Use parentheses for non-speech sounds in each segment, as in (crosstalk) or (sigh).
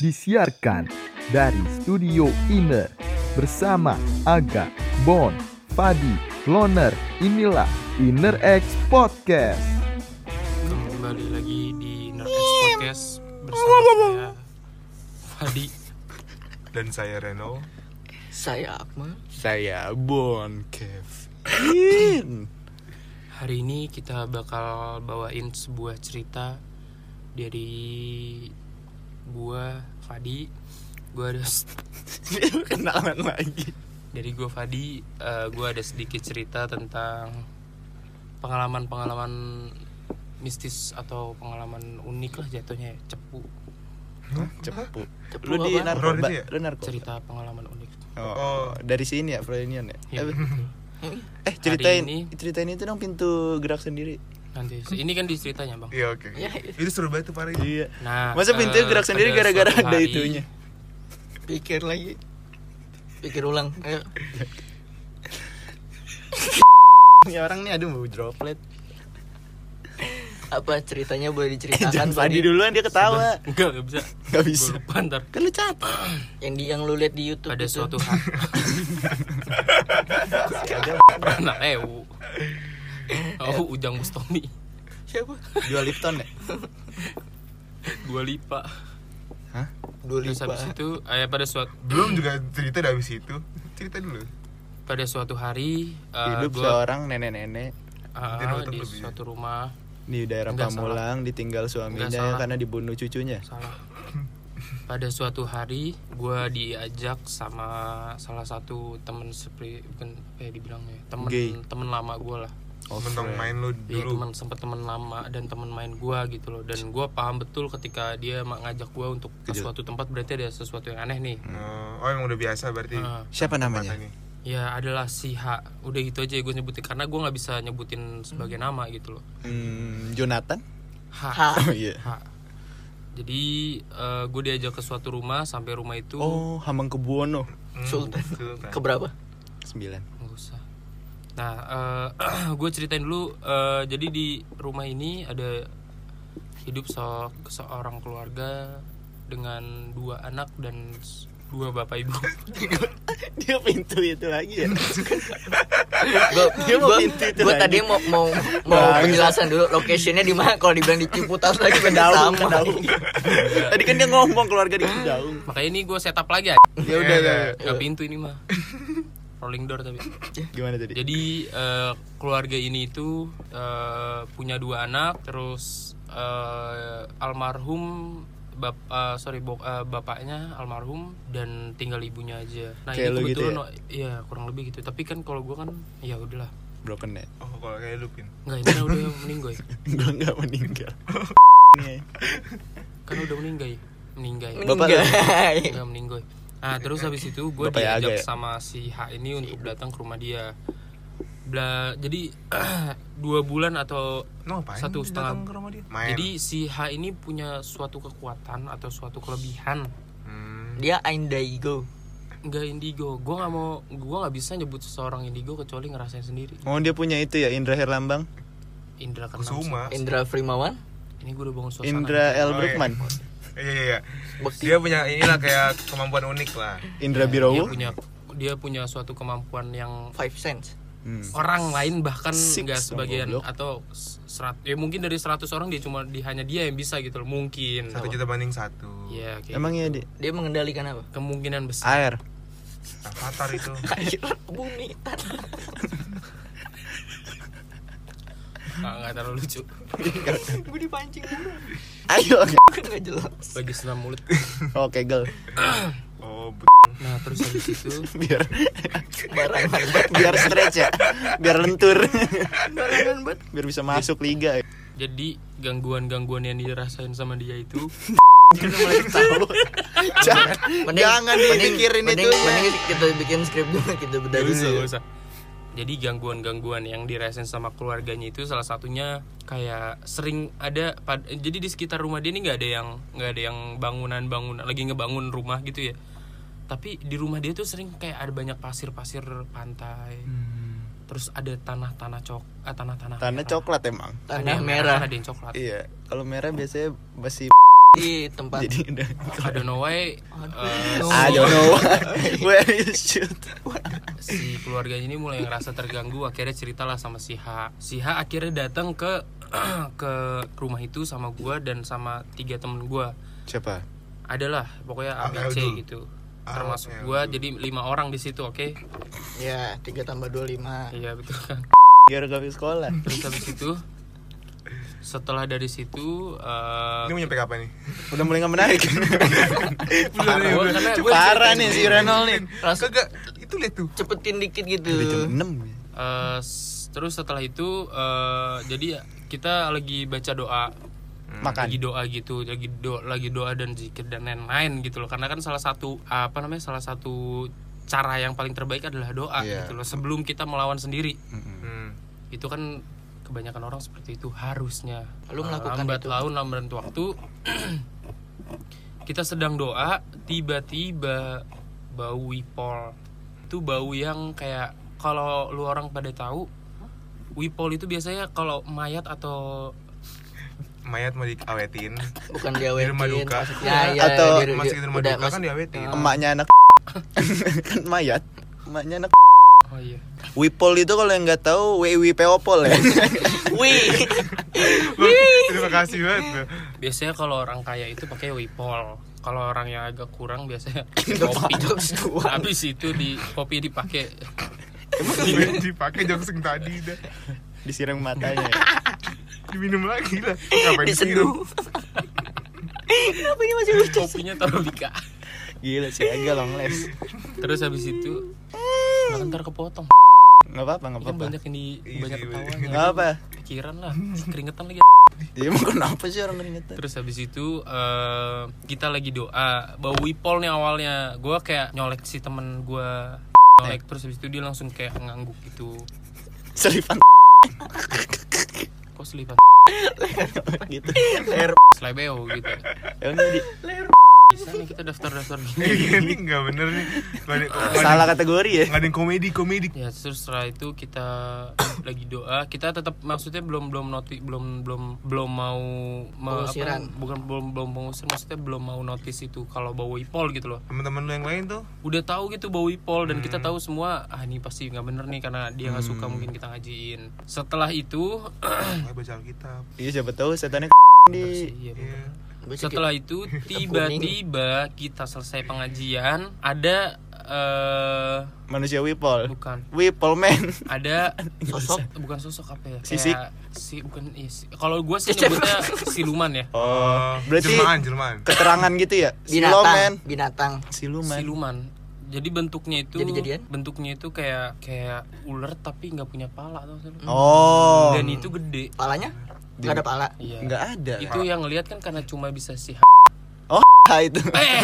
Disiarkan dari Studio Inner bersama Aga, Bon, Fadi, Loner. Inilah Inner X Podcast. Kembali lagi di Nerdx Podcast bersama saya Fadi. dan saya Reno Saya Akmal. Saya Bon Kevin. Hari ini kita bakal bawain sebuah cerita dari gua Fadi. Gua ada (laughs) Kenalan lagi. dari gua Fadi, eh, gua ada sedikit cerita tentang pengalaman-pengalaman mistis atau pengalaman unik lah jatuhnya ya, cepu Cepu. Cepu Lu di narkoba, ya? lu narkoba. cerita pengalaman unik. Oh, dari sini ya, Freudian ya. Ya, Eh. Eh, ceritain ini- ceritain itu dong pintu gerak sendiri. Nanti ini kan di ceritanya bang. iya oke Ya, itu seru banget tuh Pari Iya. Nah, Masa pintunya eh, gerak sendiri gara-gara ada hari- itunya? Pikir lagi. Pikir ulang. Ayo. Ya orang nih aduh mau droplet. Apa ceritanya boleh diceritakan? Fadi Fadi? duluan dia ketawa. Enggak, enggak bisa. Gak bisa. Gua lupa ntar. Kan lu catat. Yang di yang lu lihat di YouTube Pada itu. suatu (laughs) hari Anak ewu (laughs) Oh, Ujang Bustomi siapa? Dua Lipton ya? (laughs) Dua lipa Dua Terus habis lipa. itu eh, pada suatu belum juga cerita dari situ cerita dulu pada suatu hari eh, Hidup gua, seorang nenek-nenek ah, Di di suatu rumah di daerah Nggak Pamulang ditinggal suaminya salah. karena dibunuh cucunya. salah pada suatu hari gue diajak sama salah satu temen seperti bukan apa ya dibilangnya temen Gay. temen lama gue lah tentang main lu Iya dulu teman sempat teman lama dan teman main gua gitu loh dan gua paham betul ketika dia ma- ngajak gua untuk ke Kejut. suatu tempat berarti ada sesuatu yang aneh nih. oh, oh, emang udah biasa berarti Ah, Siapa namanya? Ya adalah si H. Udah gitu aja gue nyebutin karena gua nggak bisa nyebutin sebagai nama gitu loh. Hmm, Jonathan? H. Ha. Oh iya. H. Jadi eh, gue diajak ke suatu rumah sampai rumah itu Oh, Hamengkubuwono. Hmm, Sultan. Sultan. Keberapa? 9. nggak usah. Nah, (clears throat) gue ceritain dulu. eh, jadi di rumah ini ada hidup se- seorang keluarga dengan dua anak dan dua bapak ibu. (laughs) Dia pintu itu lagi ya. (laughs) Gua, Dia mau gua, pintu itu gua lagi. tadi mau mau mau Bangsa. penjelasan dulu locationnya di mana kalau dibilang di Ciputat lagi ke daung. (laughs) Tadi kan dia ngomong keluarga di daung. Makanya ini gue setup lagi ya. Ya udah, ya. Nggak pintu ini mah. Rolling door tapi. (laughs) Gimana tadi? Jadi eh, keluarga ini itu eh, punya dua anak, terus eh, almarhum bap eh, sorry bok- eh, bapaknya almarhum dan tinggal ibunya aja. Nah Kayak ini lu gitu kebetulan ya? oh, iya kurang lebih gitu. Tapi kan kalau gue kan ya udahlah. Broken ya? oh kalau kayak lu pin Enggak ini kan udah (laughs) meninggal. Gue nggak meninggal. Kan udah meninggal. Meninggal. Bapak. Enggak meninggal. Nah terus habis itu gue diajak ya? sama si H ini untuk datang ke rumah dia. Bla, jadi (clears throat) dua bulan atau ngapain Satu setengah. ke rumah dia main Jadi si H ini punya suatu kekuatan atau suatu kelebihan. hmm. Dia Indaigo. Enggak indigo. Gua nggak mau, gua nggak bisa nyebut seseorang indigo kecuali ngerasain sendiri. Oh, dia punya itu ya Indra Herlambang, Indra. Kusuma Indra Frimawan. Ini gua udah bangun suasana. Indra L. Oh, iya. Iya iya iya Bekti. dia punya inilah kayak kemampuan unik lah Indra Dia Birowo. punya dia punya suatu kemampuan yang Five Sense. Hmm. orang lain bahkan Six nggak dong, sebagian goblok. atau serat ya mungkin dari 100 orang dia cuma di hanya dia yang bisa gitu loh mungkin satu juta banding satu ya kayak Emang iya, Di? Dia mengendalikan apa? gitu. kemungkinan besar Air. avatar itu (laughs) Air, bumi, tanah. (laughs) nggak nggak terlalu lucu (laughs) Gue dipancing dulu. Ayo. Enggak (laughs) jelas. bagi senam mulut Oke, gel. (clears throat) oh nah terus habis itu (laughs) Biar Barangan banget. biar stretch ya. Biar lentur. Biar bisa masuk liga. jadi gangguan-gangguan yang dirasain sama dia itu Jangan mulai tahu. Jangan, jangan dipikirin mending, itu. Mending kita bikin skrip dulu kita bedah dulu. usah, ya. gak usah. Jadi gangguan-gangguan yang dirasain sama keluarganya itu salah satunya kayak sering ada pad- jadi di sekitar rumah dia ini nggak ada yang nggak ada yang bangunan-bangunan lagi ngebangun rumah gitu ya. Tapi di rumah dia tuh sering kayak ada banyak pasir-pasir pantai. Terus ada tanah-tanah cok, ah, tanah-tanah Tanah merah. coklat emang. Tanah Ada yang merah. ada yang coklat. Iya, kalau merah biasanya masih di tempat Jadi udah I don't know why Oh. I don't know where you shoot. si keluarganya ini mulai ngerasa terganggu. Akhirnya ceritalah sama si H. Si H akhirnya datang ke (clears throat) ke rumah itu sama gua dan sama tiga temen gua. Siapa? adalah pokoknya A B C gitu. Ah, termasuk gua jadi lima orang di situ oke? Ya tiga tambah dua lima. Iya betul kan? Biar gak sekolah. terus habis itu setelah dari situ eh, Ini mau nyampe kapan nih? Udah mulai gak menarik. (laughs) Parah, gua- karena gua Parah nih si. Renol nih. Kagak, itu lihat tuh. cepetin dikit gitu Udah jam 6 Eh, s- terus setelah itu eh, jadi kita lagi baca doa Makan. lagi doa gitu lagi doa lagi doa dan zikir dan lain-lain gitu loh karena kan salah satu apa namanya salah satu cara yang paling terbaik adalah doa Iya. gitu loh sebelum kita melawan sendiri Hmm. itu kan kebanyakan orang seperti itu harusnya Lu melakukan lambat itu? laun lambat waktu (clears throat) kita sedang doa tiba-tiba bau wipol itu bau yang kayak kalau lu orang pada tahu wipol itu biasanya kalau mayat atau Mayat mau diawetin. bukan Di diawetin rumah duka. maksudnya ya Atau di- di- Masih di rumah udah duka mas- kan diawetin. Emaknya anak (laughs) kan mayat. Emaknya anak oh iya Wipol itu kalau yang nggak tahu WIWPOPOL ya. (laughs) wih Terima kasih banget. biasanya kalau orang kaya itu pakai wipol kalau orang yang agak kurang biasanya kopi jokes dua habis itu di kopi dipakai Emang dipakai jongseng tadi dah. Disiram matanya. (laughs) Diminum lagi lah. Ngapain diseduh disiram? kenapa ini masih lucu kopinya taruh di kak Gila sih agak long les. terus habis itu nggak ntar kepotong. Enggak apa-apa, enggak kan apa-apa. banyak yang di Iya banyak sih, ketawanya Enggak apa. pikiran lah (laughs) keringetan lagi. Ya emang kenapa sih orang keringetan? terus habis itu eh, kita lagi doa bau wipol nih awalnya. Gue kayak nyolek si temen gue nyolek terus habis itu dia langsung kayak ngangguk gitu. Selipan kok selipan (laughs) gitu. (laughs) slebeo gitu. Ya udah di bisa nih kita daftar daftar gini Iya, Ini enggak bener nih. Nggak ada- nggak salah kategori ya. nggak ada yang komedi, komedi. ya terus setelah itu kita (coughs) lagi doa kita tetap maksudnya belum belum noti belum belum belum mau me- apa, Pengusiran. bukan belum belum pengusir maksudnya belum mau notice itu kalau bau wipol gitu loh Teman-teman lu yang lain tuh udah tahu gitu bau wipol dan kita tahu semua ah ini pasti nggak bener nih karena dia nggak suka mungkin kita ngajiin setelah itu Nggak (coughs) baca Alkitab. Iya siapa tahu setannya di iya, Iya. Setelah itu (laughs) tiba-tiba kita selesai pengajian ada eh manusia Wipol. bukan Wipol man. ada (laughs) Sosok? bukan sosok apa ya Sisik? Kayak si bukan iya, si- kalau gue sih nyebutnya siluman ya Oh, berarti jelmaan, jelmaan. keterangan gitu ya? binatang Siluman. binatang Siluman. siluman jadi bentuknya itu Jadi-jadian? bentuknya itu kayak kayak ular tapi nggak punya pala tau sih? Oh. dan itu gede palanya nggak ada pala iya Enggak ada. itu yang ngelihat kan karena cuma bisa si Ah, itu. eh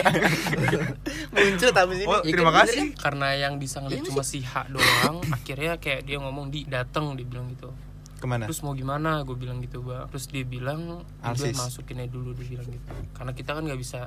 (laughs) Muncul habis ini. Oh, Iya terima kan, kasih. karena yang bisa ngeliat cuma si H doang akhirnya kayak dia ngomong di dateng dia bilang gitu Ke mana? terus mau gimana gue bilang gitu bang terus dia bilang udah Alsis. masukin aja dulu dia bilang gitu karena kita kan nggak bisa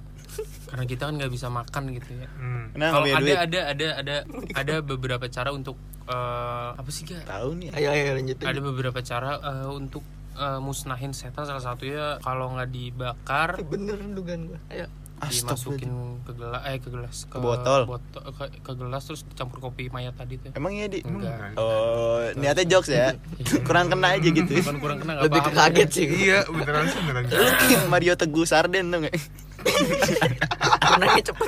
karena kita kan nggak bisa makan gitu ya Hmm. Kenapa kalau ada ada ada ada ada beberapa cara untuk eh, apa sih gak Tahu nih. ayo ayo lanjutin ada beberapa cara eh, untuk eh, musnahin setan salah satunya kalau nggak dibakar bener dugaan gua ayo dimasukin ke gelas eh ke gelas ke, Ke botol. boto- ke, ke gelas terus dicampur kopi mayat tadi tuh Emang iya di. enggak Oh, niatnya jokes ya. Kurang kena aja gitu. Bukan kurang kena lebih paham. kaget sih Iya, beneran sih beneran. Mario Teguh Sarden tuh nggak? pernahnya cepet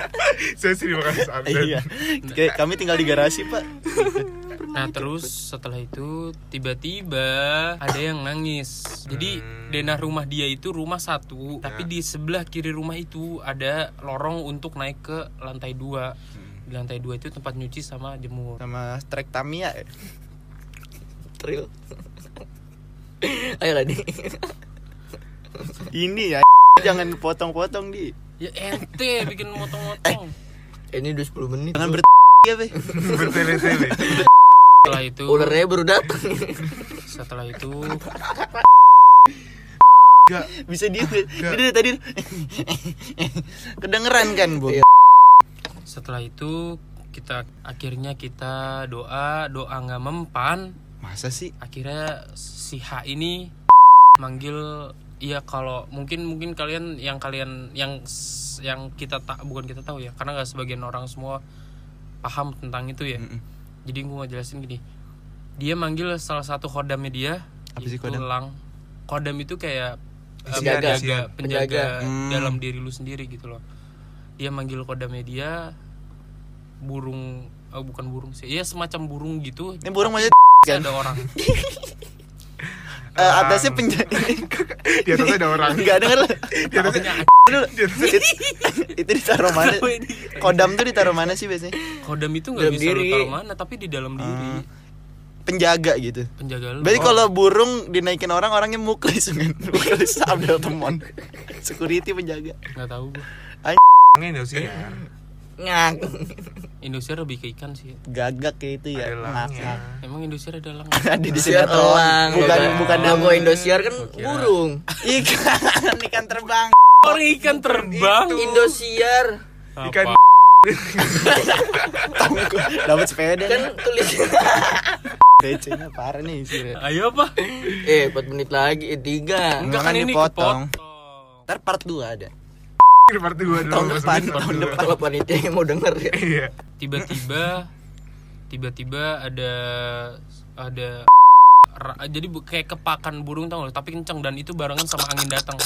Saya sih terima kasih Sarden. Iya. Kayak kami tinggal di garasi, Pak. Nah terus setelah itu tiba-tiba ada yang nangis. Jadi denah rumah dia itu rumah satu, tapi di sebelah kiri rumah itu ada lorong untuk naik ke lantai dua. Di lantai dua itu tempat nyuci sama jemur. Sama trek Tamiya. ya? Trill (laughs) ayo lah nih Ini ya. (laughs) Jangan potong-potong di. Ya ente bikin motong-motong. ini udah 10 menit Jangan ber ya, Be. (laughs) Bertele-tele. Setelah itu, ularnya baru datang setelah itu Bisa dia. Dia dari tadi kedengeran kan, Bu? Iya. setelah itu kita akhirnya kita doa doa nggak mempan Masa sih? akhirnya si H ini manggil Iya kalau mungkin mungkin kalian yang kalian yang s- yang kita tak bukan kita tahu ya karena nggak sebagian orang semua paham tentang itu ya. Jadi gue mau jelasin gini. Dia manggil salah satu kodamnya dia Apa sih kodam? lang. Kodam itu kayak eh, Penjaga. penjaga, penjaga Penjaga. Hmm. dalam diri lu sendiri gitu loh. Dia manggil kodamnya dia burung oh bukan burung sih. Iya semacam burung gitu. Ini burung aja (laughs) kan? ada orang. Eh, atasnya penjaga (laughs) Di atasnya ada orang. Enggak denger lu. Di atasnya Dulu. (laughs) It- (laughs) itu ditaruh mana? Kodam tuh ditaruh mana sih biasanya? Kodam itu nggak bisa diri. taruh mana tapi di dalam diri. Penjaga gitu. penjaga lu. Berarti Oh, kalau burung dinaikin orang orangnya muklis kan. Muklis Abdel Temon. Security penjaga. nggak tahu gua. Angin ya sih. Ngak. Indosiar lebih ke ikan sih. Gagak kayak itu ya. Ada. Ngakak. Emang Indosiar ada lang. (laughs) Ada di Indosiar sinetron. elang. Bukan bukan logo Indosiar kan burung. ikan ikan terbang. Orang ikan terbang. Indosiar Ikan Apa? (laughs) Dapat sepeda kan tulis (laughs) DC-nya parah nih sih. Ayo apa? eh 4 menit lagi eh 3 Enggak kan Makanya ini dipotong. kepotong. Ntar part 2 ada. Part 2 dulu. Tahun depan, tahun depan. kalau panitia yang mau denger ya Iya. Tiba-tiba tiba-tiba ada ada jadi kayak kepakan burung tau gak? tapi kenceng dan itu barengan sama angin datang.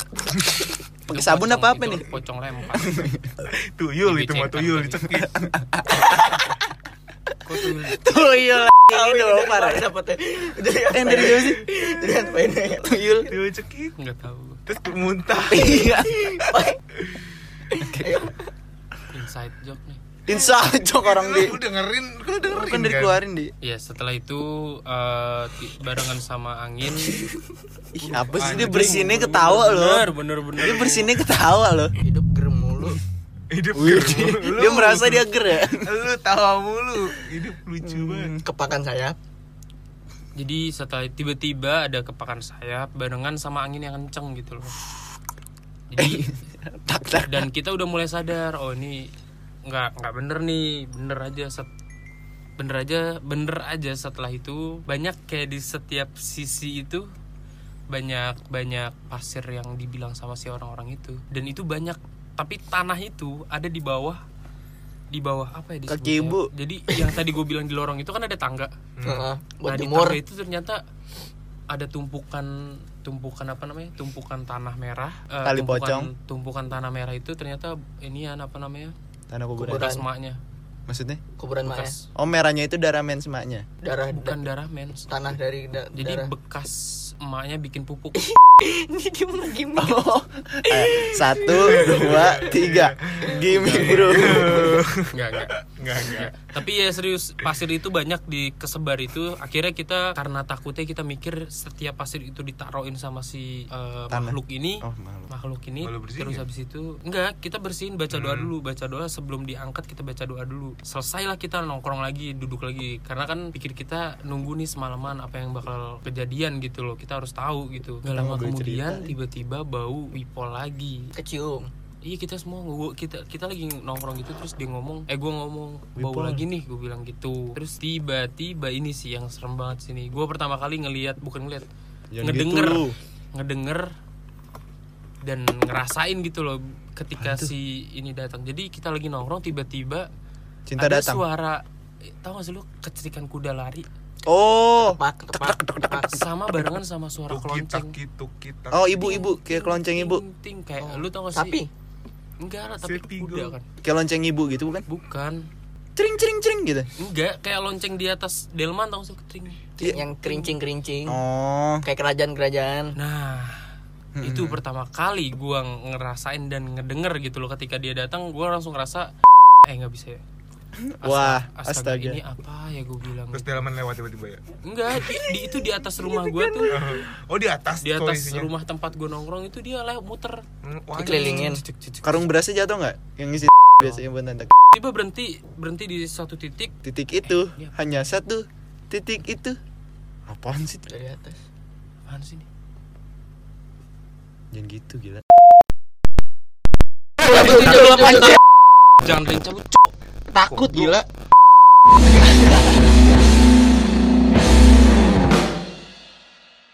Pakai Itu sabun pocong, apa apa itu nih? Pocong lempar. (laughs) Tuyul itu mah tuyul (laughs) tuh Tuyul. Ini dong parah. dapetnya Yang dari jauh sih. dengan painnya Tuyul. Tuyul cekik. nggak tahu. Terus muntah. Iya. Inside joke nih. Inside joke orang di Lu dengerin, lu dengerin kan dikeluarin di. Ya setelah itu eh, ti- barengan sama angin. (laughs) Ih, apa sih dia bersinnya ketawa loh. Bener bener bener. Dia bersinnya ketawa loh. hidup gerem mulu Hidup Wih, gerem (laughs) mulu. dia merasa dia ger ya. Lu tawa mulu. Hidup lucu banget. kepakan sayap Jadi setelah tiba-tiba ada kepakan sayap barengan sama angin yang kenceng gitu loh. Jadi (laughs) dan kita udah mulai sadar oh ini nggak nggak bener nih bener aja set bener aja bener aja setelah itu. Banyak kayak di setiap sisi itu banyak banyak pasir yang dibilang sama si orang-orang itu. Dan itu banyak tapi tanah itu ada di bawah di bawah apa ya Kaki disebutnya? ibu. jadi yang tadi gue bilang di lorong itu kan ada tangga. Heeh, buat nah di tangga itu ternyata ada tumpukan tumpukan apa namanya? Tumpukan tanah merah Eh, Tali tumpukan, pocong. tumpukan tanah merah itu ternyata inian apa namanya Tanah kuburan. Kuburan. bekas emaknya Maksudnya? kuburan mak ya bekas Oh merahnya itu darah mens emaknya. darah bukan da- darah mens tanah dari da- jadi darah bekas emaknya bikin pupuk (laughs) ini gimana gimana Oh, eh, satu, dua, tiga, gimmick bro. enggak enggak Enggak, enggak. tapi ya serius pasir itu banyak di kesebar itu. Akhirnya kita karena takutnya kita mikir setiap pasir itu ditaruhin sama si Tanah. makhluk ini Oh makhluk. ini terus ya? habis itu enggak kita bersihin baca doa dulu baca doa sebelum diangkat kita baca doa dulu. Selesailah kita nongkrong lagi duduk lagi. Karena kan pikir kita nunggu nih semalaman apa yang bakal kejadian gitu loh. Kita harus tahu gitu. Gak lama kemudian tiba-tiba bau wipol lagi. Kecium Iya kita semua gua, kita kita lagi nongkrong gitu terus dia ngomong eh gue ngomong bau lagi nih gue bilang gitu. Terus tiba-tiba ini sih yang serem banget sini gue pertama kali ngelihat bukan ngeliat Jangan ngedenger gitu. ngedenger dan ngerasain gitu loh ketika si ini datang. Jadi kita lagi nongkrong tiba-tiba Cinta ada datang. suara eh, tahu gak sih lu kecerikan kuda lari? Oh. tepak tepak tepak sama barengan sama suara kelonceng. Oh ibu-ibu kayak kelonceng ibu. Ting, ting, kayak Oh, lu tau gak sih? Sapi enggak lah tapi Serpigo. kuda kan Kayak lonceng ibu gitu bukan? bukan Cering cering cering gitu. enggak kayak lonceng di atas delman tau sih ketring yang kerincing kerincing Oh. kayak kerajaan kerajaan nah Hmm. itu pertama kali gua ngerasain dan ngedenger gitu loh ketika dia datang gua langsung ngerasa eh nggak bisa ya Wah, astaga, astaga. ini apa ya gue bilang Terus dalaman lewat tiba-tiba ya. enggak di, di- itu di atas rumah gua tuh (laughs) Oh di atas di atas posisinya. rumah tempat gua nongkrong itu dia lewat muter Hmm, wah, Dikelilingin. Karung berasnya jatuh nggak? Yang ngisi (laughs) biasanya buat nanti. tiba berhenti berhenti di satu titik Titik itu iya. hanya satu titik itu. Apaan sih? dari atas apaan sih ini Jangan gitu gila. jangan cabut takut gila.